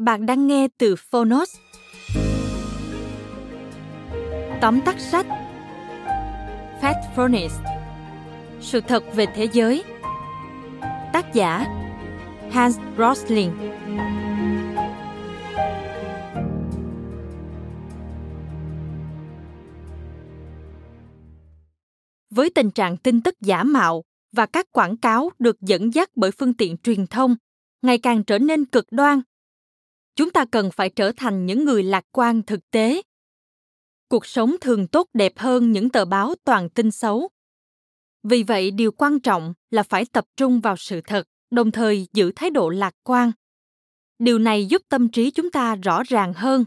Bạn đang nghe từ Phonos. Tóm tắt sách. Fat Furnace Sự thật về thế giới. Tác giả, Hans Rosling. Với tình trạng tin tức giả mạo và các quảng cáo được dẫn dắt bởi phương tiện truyền thông, ngày càng trở nên cực đoan chúng ta cần phải trở thành những người lạc quan thực tế. Cuộc sống thường tốt đẹp hơn những tờ báo toàn tin xấu. Vì vậy, điều quan trọng là phải tập trung vào sự thật, đồng thời giữ thái độ lạc quan. Điều này giúp tâm trí chúng ta rõ ràng hơn.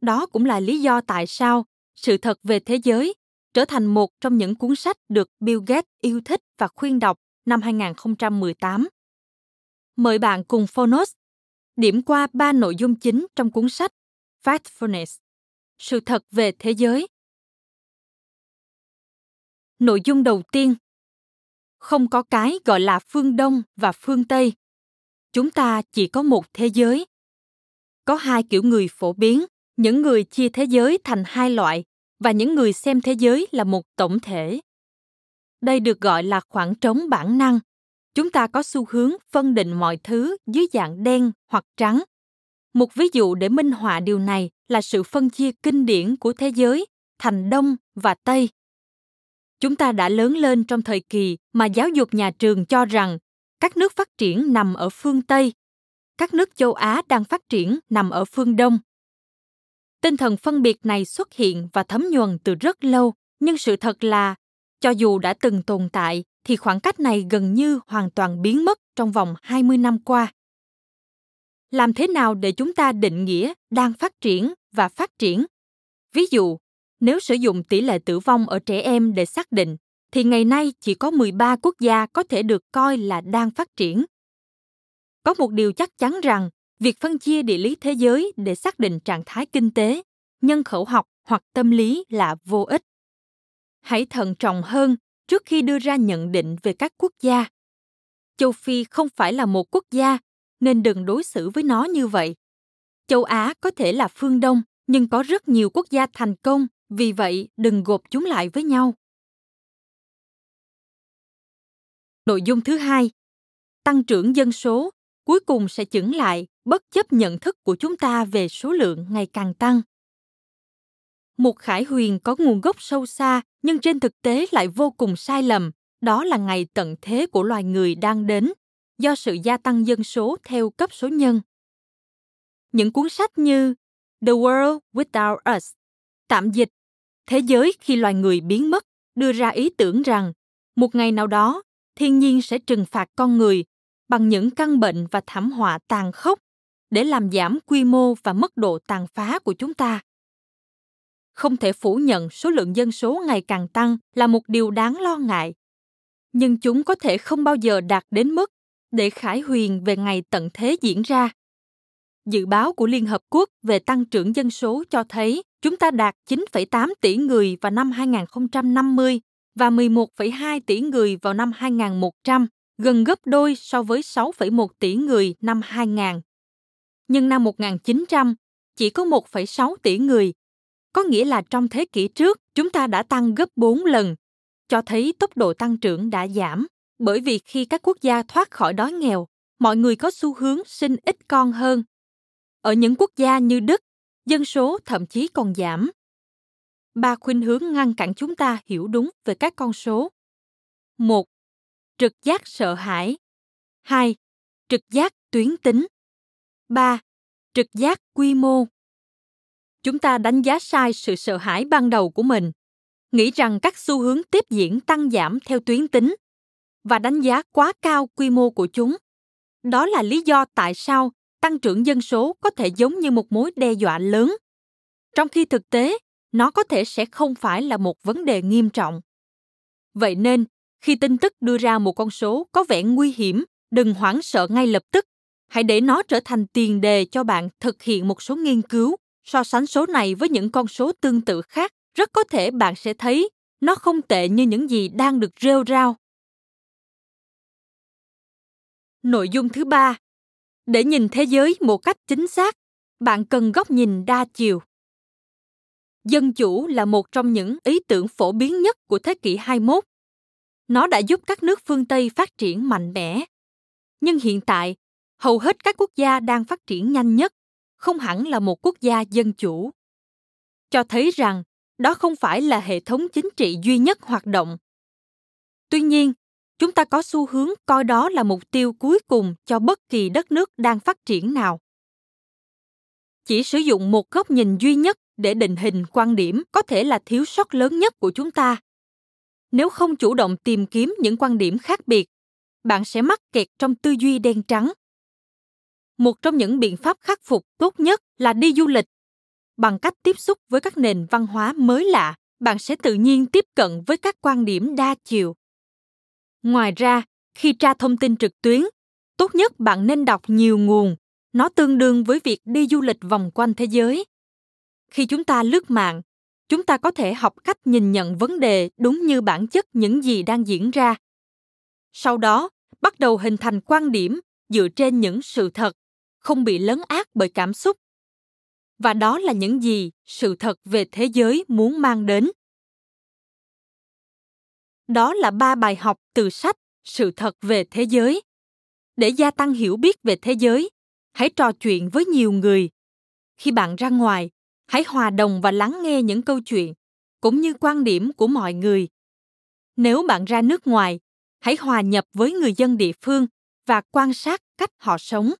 Đó cũng là lý do tại sao sự thật về thế giới trở thành một trong những cuốn sách được Bill Gates yêu thích và khuyên đọc năm 2018. Mời bạn cùng Phonos điểm qua ba nội dung chính trong cuốn sách Factfulness, sự thật về thế giới. Nội dung đầu tiên Không có cái gọi là phương Đông và phương Tây. Chúng ta chỉ có một thế giới. Có hai kiểu người phổ biến, những người chia thế giới thành hai loại và những người xem thế giới là một tổng thể. Đây được gọi là khoảng trống bản năng chúng ta có xu hướng phân định mọi thứ dưới dạng đen hoặc trắng. Một ví dụ để minh họa điều này là sự phân chia kinh điển của thế giới, thành đông và tây. Chúng ta đã lớn lên trong thời kỳ mà giáo dục nhà trường cho rằng các nước phát triển nằm ở phương tây, các nước châu á đang phát triển nằm ở phương đông. Tinh thần phân biệt này xuất hiện và thấm nhuần từ rất lâu, nhưng sự thật là, cho dù đã từng tồn tại thì khoảng cách này gần như hoàn toàn biến mất trong vòng 20 năm qua. Làm thế nào để chúng ta định nghĩa đang phát triển và phát triển? Ví dụ, nếu sử dụng tỷ lệ tử vong ở trẻ em để xác định, thì ngày nay chỉ có 13 quốc gia có thể được coi là đang phát triển. Có một điều chắc chắn rằng, việc phân chia địa lý thế giới để xác định trạng thái kinh tế, nhân khẩu học hoặc tâm lý là vô ích. Hãy thận trọng hơn trước khi đưa ra nhận định về các quốc gia. Châu phi không phải là một quốc gia, nên đừng đối xử với nó như vậy. Châu á có thể là phương đông, nhưng có rất nhiều quốc gia thành công, vì vậy đừng gộp chúng lại với nhau. Nội dung thứ hai. Tăng trưởng dân số, cuối cùng sẽ chững lại, bất chấp nhận thức của chúng ta về số lượng ngày càng tăng một khải huyền có nguồn gốc sâu xa, nhưng trên thực tế lại vô cùng sai lầm. Đó là ngày tận thế của loài người đang đến, do sự gia tăng dân số theo cấp số nhân. Những cuốn sách như the world without us, tạm dịch, thế giới khi loài người biến mất đưa ra ý tưởng rằng một ngày nào đó, thiên nhiên sẽ trừng phạt con người bằng những căn bệnh và thảm họa tàn khốc để làm giảm quy mô và mức độ tàn phá của chúng ta không thể phủ nhận số lượng dân số ngày càng tăng là một điều đáng lo ngại nhưng chúng có thể không bao giờ đạt đến mức để khải huyền về ngày tận thế diễn ra. Dự báo của Liên Hợp Quốc về tăng trưởng dân số cho thấy chúng ta đạt 9,8 tỷ người vào năm 2050 và 11,2 tỷ người vào năm 2100, gần gấp đôi so với 6,1 tỷ người năm 2000. nhưng năm 1900 chỉ có 1,6 tỷ người. Có nghĩa là trong thế kỷ trước, chúng ta đã tăng gấp 4 lần, cho thấy tốc độ tăng trưởng đã giảm, bởi vì khi các quốc gia thoát khỏi đói nghèo, mọi người có xu hướng sinh ít con hơn. Ở những quốc gia như Đức, dân số thậm chí còn giảm. Ba khuynh hướng ngăn cản chúng ta hiểu đúng về các con số. một Trực giác sợ hãi. 2. Trực giác tuyến tính. 3. Trực giác quy mô. Chúng ta đánh giá sai sự sợ hãi ban đầu của mình, nghĩ rằng các xu hướng tiếp diễn tăng giảm theo tuyến tính và đánh giá quá cao quy mô của chúng. Đó là lý do tại sao tăng trưởng dân số có thể giống như một mối đe dọa lớn, trong khi thực tế nó có thể sẽ không phải là một vấn đề nghiêm trọng. Vậy nên, khi tin tức đưa ra một con số có vẻ nguy hiểm, đừng hoảng sợ ngay lập tức. Hãy để nó trở thành tiền đề cho bạn thực hiện một số nghiên cứu, so sánh số này với những con số tương tự khác. Rất có thể bạn sẽ thấy nó không tệ như những gì đang được rêu rao. Nội dung thứ ba, để nhìn thế giới một cách chính xác, bạn cần góc nhìn đa chiều. Dân chủ là một trong những ý tưởng phổ biến nhất của thế kỷ 21. Nó đã giúp các nước phương Tây phát triển mạnh mẽ. Nhưng hiện tại, hầu hết các quốc gia đang phát triển nhanh nhất không hẳn là một quốc gia dân chủ. Cho thấy rằng đó không phải là hệ thống chính trị duy nhất hoạt động. Tuy nhiên, chúng ta có xu hướng coi đó là mục tiêu cuối cùng cho bất kỳ đất nước đang phát triển nào chỉ sử dụng một góc nhìn duy nhất để định hình quan điểm có thể là thiếu sót lớn nhất của chúng ta nếu không chủ động tìm kiếm những quan điểm khác biệt bạn sẽ mắc kẹt trong tư duy đen trắng một trong những biện pháp khắc phục tốt nhất là đi du lịch. Bằng cách tiếp xúc với các nền văn hóa mới lạ, bạn sẽ tự nhiên tiếp cận với các quan điểm đa chiều. Ngoài ra, khi tra thông tin trực tuyến, tốt nhất bạn nên đọc nhiều nguồn, nó tương đương với việc đi du lịch vòng quanh thế giới. Khi chúng ta lướt mạng, chúng ta có thể học cách nhìn nhận vấn đề đúng như bản chất những gì đang diễn ra. Sau đó, bắt đầu hình thành quan điểm dựa trên những sự thật không bị lấn át bởi cảm xúc. Và đó là những gì sự thật về thế giới muốn mang đến. Đó là ba bài học từ sách sự thật về thế giới. Để gia tăng hiểu biết về thế giới, hãy trò chuyện với nhiều người. Khi bạn ra ngoài, hãy hòa đồng và lắng nghe những câu chuyện, cũng như quan điểm của mọi người. Nếu bạn ra nước ngoài, hãy hòa nhập với người dân địa phương và quan sát cách họ sống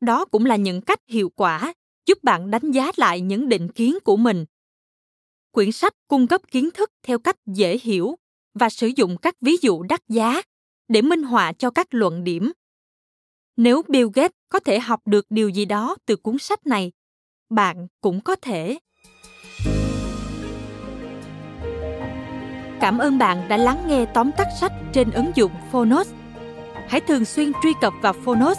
đó cũng là những cách hiệu quả giúp bạn đánh giá lại những định kiến của mình. Quyển sách cung cấp kiến thức theo cách dễ hiểu và sử dụng các ví dụ đắt giá để minh họa cho các luận điểm. Nếu bill gates có thể học được điều gì đó từ cuốn sách này, bạn cũng có thể. Cảm ơn bạn đã lắng nghe tóm tắt sách trên ứng dụng phonos. Hãy thường xuyên truy cập vào phonos